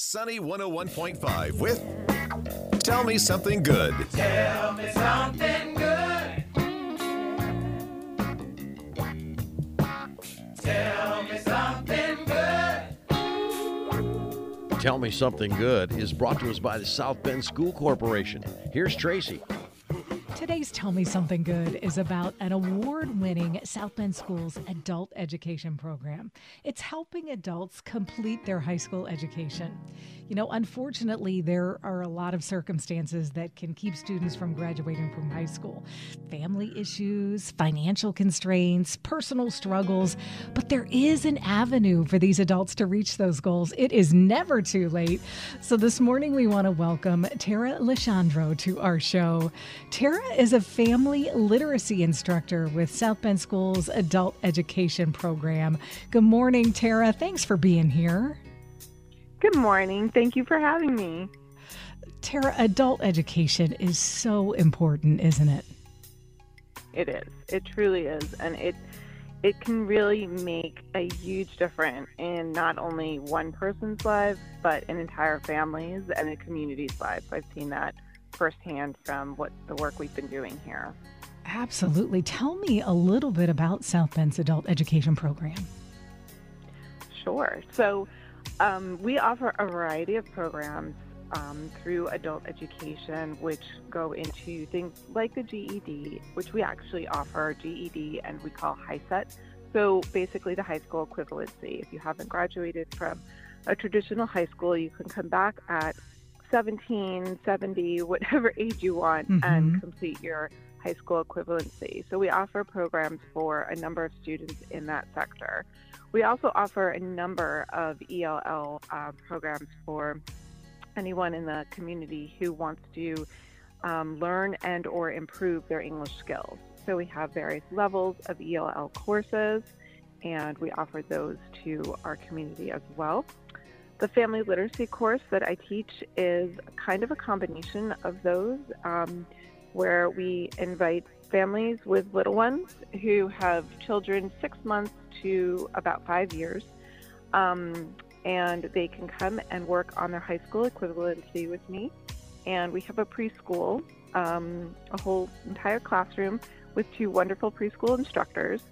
Sunny 101.5 with Tell Me Something Good. Tell me something good. Tell me something good. Tell Me Something Good is brought to us by the South Bend School Corporation. Here's Traci. Today's Tell Me Something Good is about an award winning South Bend Schools adult education program. It's helping adults complete their high school education. You know, unfortunately, there are a lot of circumstances that can keep students from graduating from high school family issues, financial constraints, personal struggles. But there is an avenue for these adults to reach those goals. It is never too late. So this morning, we want to welcome Tara Lashandro to our show. Tara is a family literacy instructor with South Bend Schools Adult Education Program. Good morning, Tara. Thanks for being here. Good morning. Thank you for having me. Tara, adult education is so important, isn't it? It is. It truly is. And it it can really make a huge difference in not only one person's life, but in entire families and a community's life. I've seen that firsthand from what the work we've been doing here. Absolutely. Tell me a little bit about South Bend's adult education program. Sure. So um, we offer a variety of programs um, through adult education, which go into things like the GED, which we actually offer GED and we call HiSET. So basically, the high school equivalency. If you haven't graduated from a traditional high school, you can come back at 17, 70, whatever age you want, Mhm. and complete your high school equivalency. So we offer programs for a number of students in that sector. We also offer a number of ELL uh, programs for anyone in the community who wants to um, learn and or improve their English skills. So we have various levels of ELL courses, and we offer those to our community as well. The family literacy course that I teach is kind of a combination of those, um, where we invite families with little ones who have children six months to about five years. Um, and they can come and work on their high school equivalency with me. And we have a preschool, um, a whole entire classroom with two wonderful preschool instructors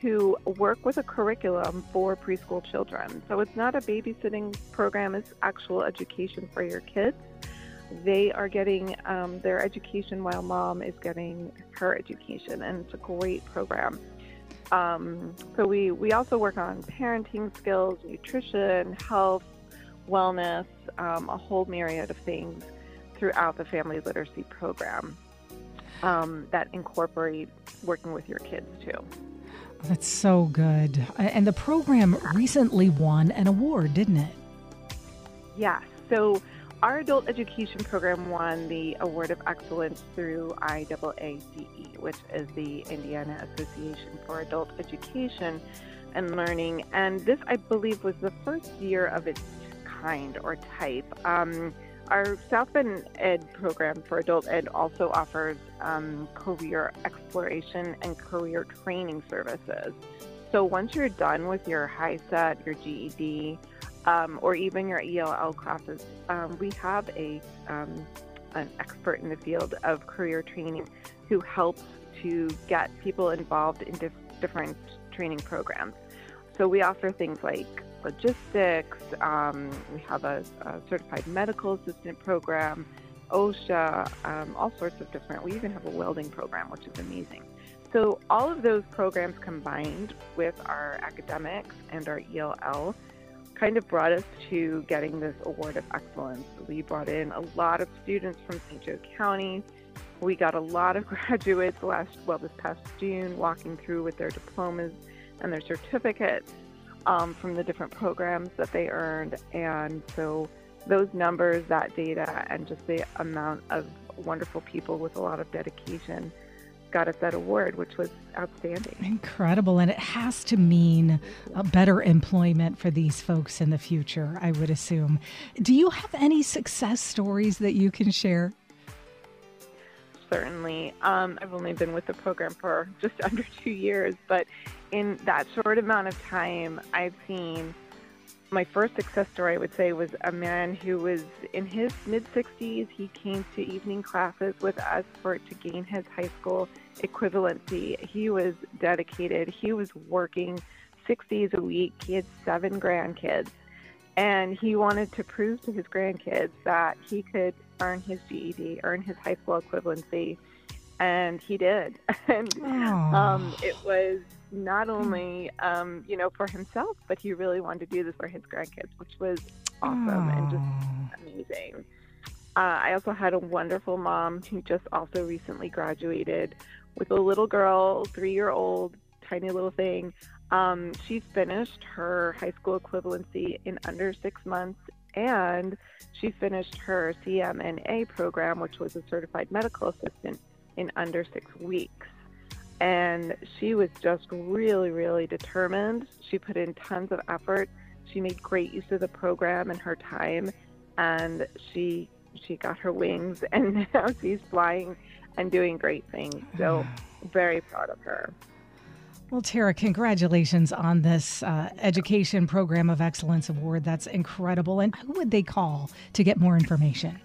who work with a curriculum for preschool children. So it's not a babysitting program, it's actual education for your kids. They are getting um, their education while mom is getting her education, and it's a great program. Um, so we, we also work on parenting skills, nutrition, health, wellness, um, a whole myriad of things throughout the family literacy program um, that incorporate working with your kids too. That's so good. And the program recently won an award, didn't it? Yeah, so our adult education program won the Award of Excellence through IAACE, which is the Indiana Association for Adult Education and Learning. And this, I believe, was the first year of its kind or type. Um, our South Bend Ed program for adult ed also offers um, career exploration and career training services. So once you're done with your high set, your GED, um, or even your ELL classes, um, we have a um, an expert in the field of career training who helps to get people involved in dif- different training programs. So we offer things like logistics. Um, we have a, a certified medical assistant program, OSHA, um, all sorts of different. We even have a welding program, which is amazing. So all of those programs combined with our academics and our ELL kind of brought us to getting this award of excellence. We brought in a lot of students from St. Joe County. We got a lot of graduates last, well, this past June, walking through with their diplomas and their certificates um, from the different programs that they earned. And so those numbers, that data, and just the amount of wonderful people with a lot of dedication got us that award, which was outstanding. Incredible. And it has to mean a better employment for these folks in the future, I would assume. Do you have any success stories that you can share? Certainly. Um, I've only been with the program for just under two years, but in that short amount of time, I've seen my first success story, I would say, was a man who was in his mid 60s. He came to evening classes with us for to gain his high school equivalency. He was dedicated. He was working six days a week. He had seven grandkids, and he wanted to prove to his grandkids that he could earn his GED, earn his high school equivalency, and he did. and um, it was not only um, you know for himself, but he really wanted to do this for his grandkids, which was awesome and just amazing. Uh, I also had a wonderful mom who just also recently graduated with a little girl, three year old, tiny little thing. Um, she finished her high school equivalency in under six months, and she finished her CMNA program, which was a certified medical assistant, in under six weeks. And she was just really, really determined. She put in tons of effort. She made great use of the program and her time, and she she got her wings, and now she's flying and doing great things. So, very proud of her. Well, Tara, congratulations on this uh, Education Program of Excellence Award. That's incredible. And who would they call to get more information?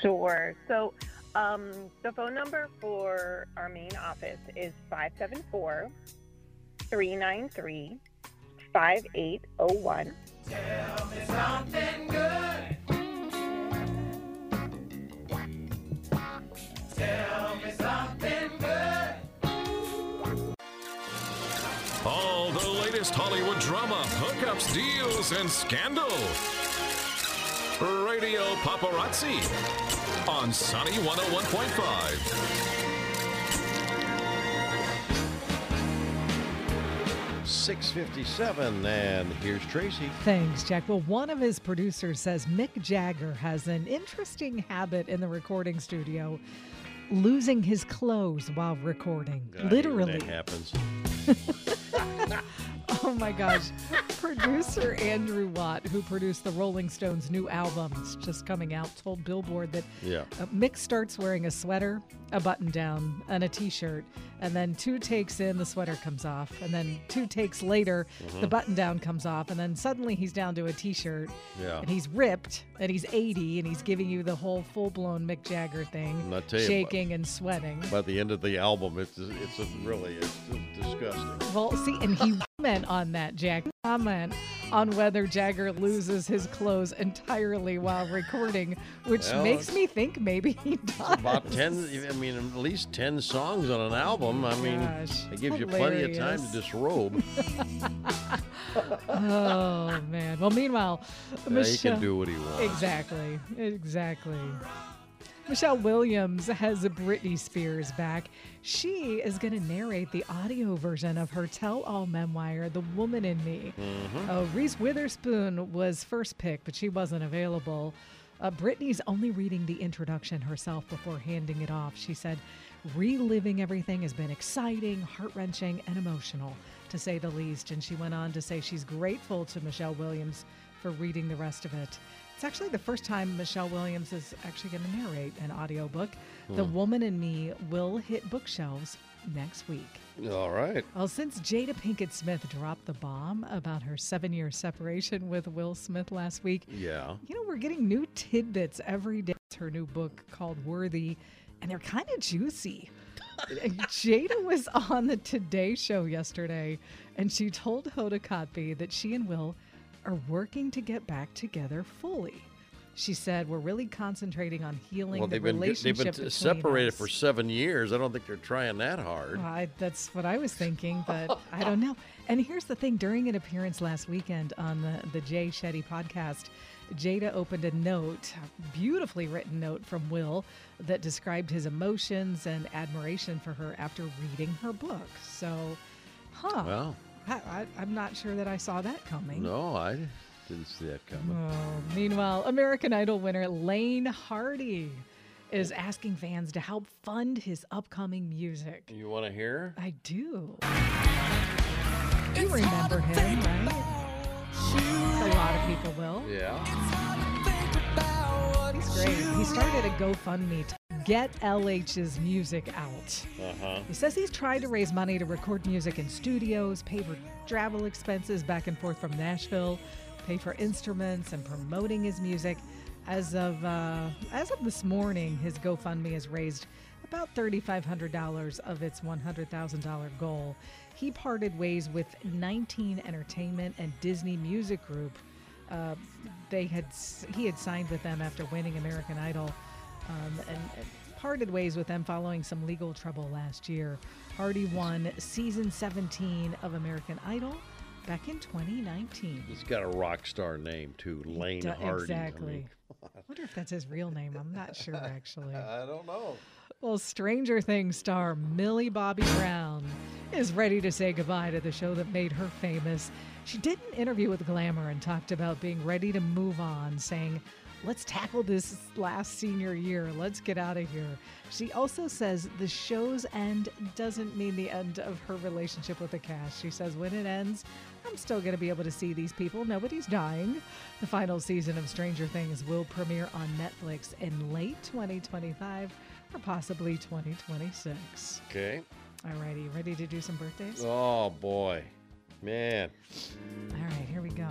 Sure. So, um, the phone number for our main office is 574 393 5801. Tell me something good. Tell me something good. All the latest Hollywood drama, hookups, deals, and scandal. Radio Paparazzi on Sunny 101.5. 657, and here's Traci. Thanks, Jack. Well, one of his producers says Mick Jagger has an interesting habit in the recording studio losing his clothes while recording. I hate when Literally. that happens. Oh my gosh. Producer Andrew Watt, who produced the Rolling Stones' new album, it's just coming out, told Billboard that Yeah. uh, Mick starts wearing a sweater, a button down, and a t shirt. And then two takes in, the sweater comes off. And then two takes later, Mm-hmm. the button down comes off. And then suddenly he's down to a t shirt. Yeah. And he's ripped, and he's 80, and he's giving you the whole full blown Mick Jagger thing, you, shaking and sweating. By the end of the album, it's it's a really it's disgusting. Well, see, and he comment on that, Jack. Comment on whether Jagger loses his clothes entirely while recording, which Well, makes me think maybe he does. About ten, I mean, at least ten songs on an album. I mean, Gosh, it gives you plenty of time to disrobe. Oh man. Well, meanwhile, Yeah, he can do what he wants. Exactly. Exactly. Michelle Williams has Britney Spears back. She is going to narrate the audio version of her tell all memoir, The Woman in Me. Uh, Reese Witherspoon was first picked, but she wasn't available. Uh, Britney's only reading the introduction herself before handing it off. She said, Reliving everything has been exciting, heart wrenching, and emotional, to say the least. And she went on to say she's grateful to Michelle Williams for reading the rest of it. It's actually the first time Michelle Williams is actually going to narrate an audiobook. The hmm. Woman in Me will hit bookshelves next week. All right. Well, since Jada Pinkett Smith dropped the bomb about her seven year separation with Will Smith last week, Yeah. you know, we're getting new tidbits every day. It's her new book called Worthy, and they're kind of juicy. Jada was on the Today Show yesterday, and she told Hoda Kotb that she and Will are working to get back together fully. She said, "We're really concentrating on healing Well, the they've been relationship they've been separated us." for seven years. I don't think they're trying that hard. I, that's what I was thinking, but I don't know. And here's the thing: during an appearance last weekend on the the Jay Shetty podcast, Jada opened a note, a beautifully written note from Will, that described his emotions and admiration for her after reading her book. So, huh? Well, I, I, I'm not sure that I saw that coming. no, I didn't see that coming. Oh, meanwhile, American Idol winner Laine Hardy is asking fans to help fund his upcoming music. You want to hear? I do. You remember him, right? A lot of people will. Yeah. He's great. He started a GoFundMe to get LH's music out. Uh-huh. He says he's tried to raise money to record music in studios, pay for travel expenses back and forth from Nashville, pay for instruments, and promoting his music. As of uh, as of this morning, his GoFundMe has raised about $3,500 of its $100,000 goal. He parted ways with 19 Entertainment and Disney Music Group. Uh, they had he had signed with them after winning American Idol, um, and, and parted ways with them following some legal trouble last year. Hardy won season 17 of American Idol back in 2019. He's got a rock star name too, Laine Du- Hardy. I Exactly. mean, I wonder if that's his real name. I'm not sure actually. I don't know. Well, Stranger Things star Millie Bobby Brown is ready to say goodbye to the show that made her famous. She did an interview with Glamour and talked about being ready to move on, saying, Let's tackle this last senior year. Let's get out of here. She also says the show's end doesn't mean the end of her relationship with the cast. She says, When it ends, I'm still going to be able to see these people. Nobody's dying. The final season of Stranger Things will premiere on Netflix in late 2025 or possibly 2026. Okay. All righty. ready to do some birthdays? Oh boy, man. All right, here we go.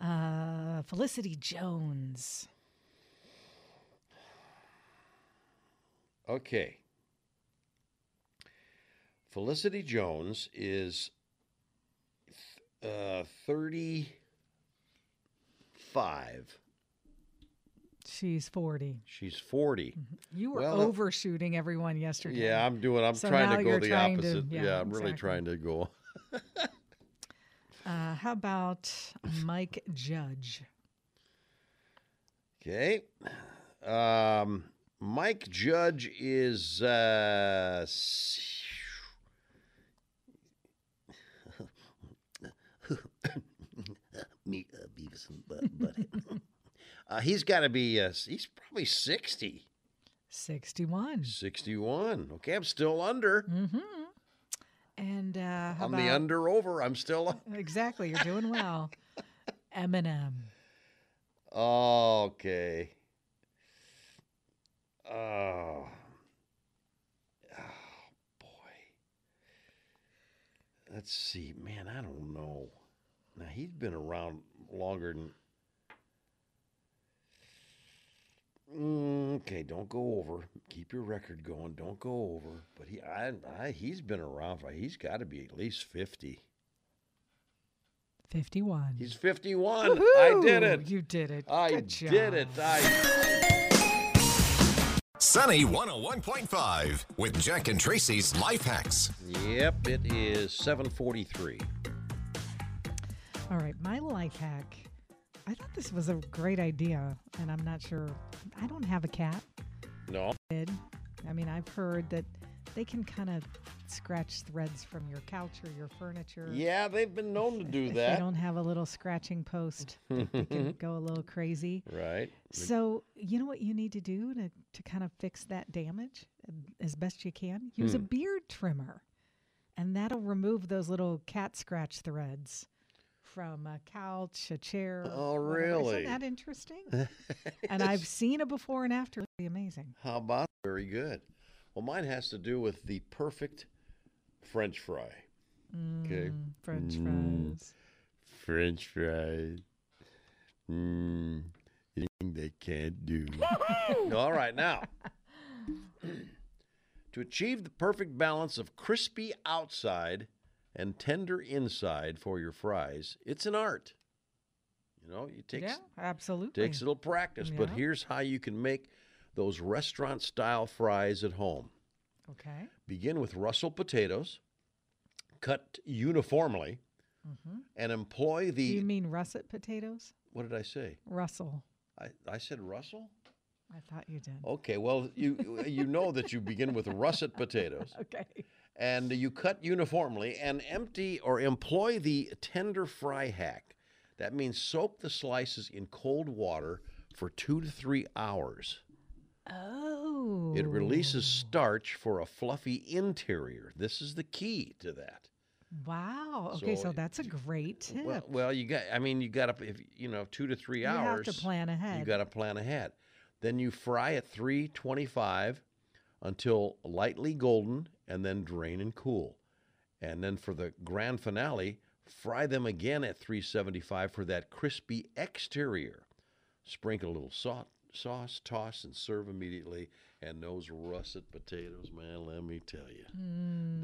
Uh, Felicity Jones. Okay. Felicity Jones is uh, 35. She's 40. She's 40. You were Well, overshooting everyone yesterday. Yeah, I'm doing. I'm So trying to go the trying to- opposite. yeah, yeah, I'm really trying to go. Uh, how about Mike Judge? Okay. Um, Mike Judge is uh, me, uh, Beavis and Butt- Butthead. uh, he's got to be. Uh, he's probably 60, 61. 61. Okay, I'm still under. Mm-hmm. And uh, how I'm the under over. I'm still. exactly? You're doing well. Eminem. Okay. Oh. Oh, boy. Let's see. Man, I don't know. Now, he's been around longer than. Mm, Mm, okay, don't go over. Keep your record going. Don't go over. But he, I, I he's been around for. He's got to be at least fifty. 51. He's fifty-one. I did it. You did it. I Good job. did it. I. Sunny 101.5 with Jack and Traci's Life Hacks. Yep, it is 743. All right, my life hack. I thought this was a great idea, and I'm not sure. I don't have a cat. No. I mean I've heard that they can kind of scratch threads from your couch or your furniture. Yeah, they've been known to do that. If that. they don't have a little scratching post, they can go a little crazy. Right. So you know what you need to do to, to kind of fix that damage uh, as best you can? Use a Hmm. beard trimmer. And that'll remove those little cat scratch threads from a couch, a chair. Oh, really? Isn't that interesting? and I've seen a before and after. It'd be amazing. How about very good? Well, mine has to do with the perfect French fry. Okay. Mm, French Mm. fries. French fries. Mmm. Anything they can't do. All right, now. to achieve the perfect balance of crispy outside and tender inside for your fries, it's an art. You know, it takes yeah, absolutely. takes a little practice, but here's how you can make those restaurant style fries at home. Okay. Begin with Russell potatoes, cut uniformly, mm-hmm. and employ Do the. you mean russet potatoes? what did I say? Russell. I, I said Russell? I thought you did. Okay, well, you you know that you begin with russet potatoes Okay. And you cut uniformly and empty or employ the tender fry hack. That means soak the slices in cold water for two to three hours. Oh. It releases oh. starch for a fluffy interior. This is the key to that. Wow. Okay, so, So, that's a great tip. Well, well, you got. I mean, you got to. If you know, two to three hours. you have to plan ahead. You got to plan ahead. Then you fry at 325 until lightly golden and then drain and cool. And then for the grand finale, fry them again at 375 for that crispy exterior. Sprinkle a little salt, sauce, toss, and serve immediately. And those russet potatoes, man, let me tell you,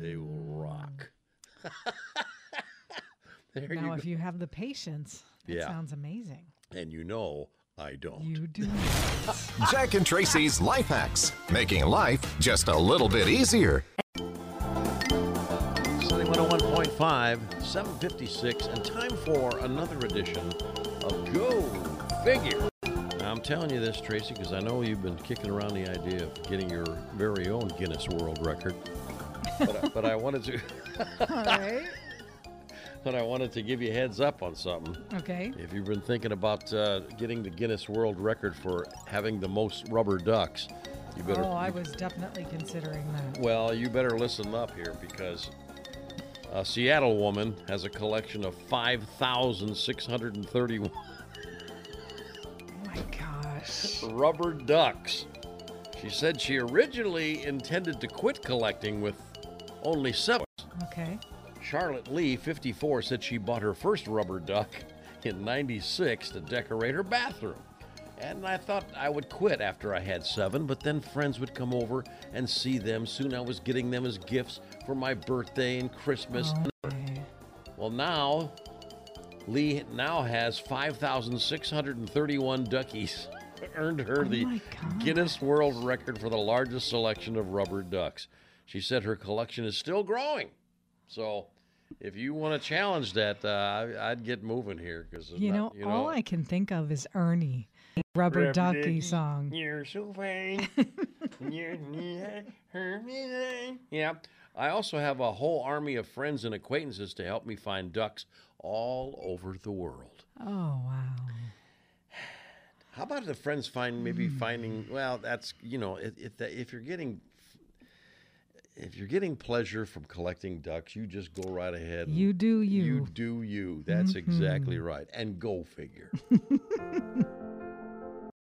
they will mm. rock. there you Now, go. if you have the patience, that Yeah. sounds amazing. And you know I don't. You do. Jack and Traci's Life Hacks, making life just a little bit easier. Sunny 101.5, 756, and time for another edition of Go Figure. Now, I'm telling you this, Tracy, because I know you've been kicking around the idea of getting your very own Guinness World Record. But, I- but I wanted to, All right. But I wanted to give you a heads up on something. Okay. If you've been thinking about uh, getting the Guinness World Record for having the most rubber ducks, you better. Oh, I was definitely considering that. Well, you better listen up here because a Seattle woman has a collection of 5,631 Oh my gosh. rubber ducks. She said she originally intended to quit collecting with only seven. Okay. Charlotte Lee, 54, said she bought her first rubber duck in 96 to decorate her bathroom. And I thought I would quit after I had seven, but then friends would come over and see them. Soon I was getting them as gifts for my birthday and Christmas. Oh, okay. Well, now Lee now has 5,631 duckies. Earned her Oh the. Guinness World Record for the largest selection of rubber ducks. She said her collection is still growing. So, if you want to challenge that, uh, I, I'd get moving here because You know, all I can think of is Ernie, Rubber Ducky song. You're so fine. You're yeah. I also have a whole army of friends and acquaintances to help me find ducks all over the world. Oh wow. How about the friends find maybe finding? Well, that's you know, if if, that, if you're getting if you're getting pleasure from collecting ducks, you just go right ahead. and You do You you. do you. That's exactly mm-hmm. right. And go figure.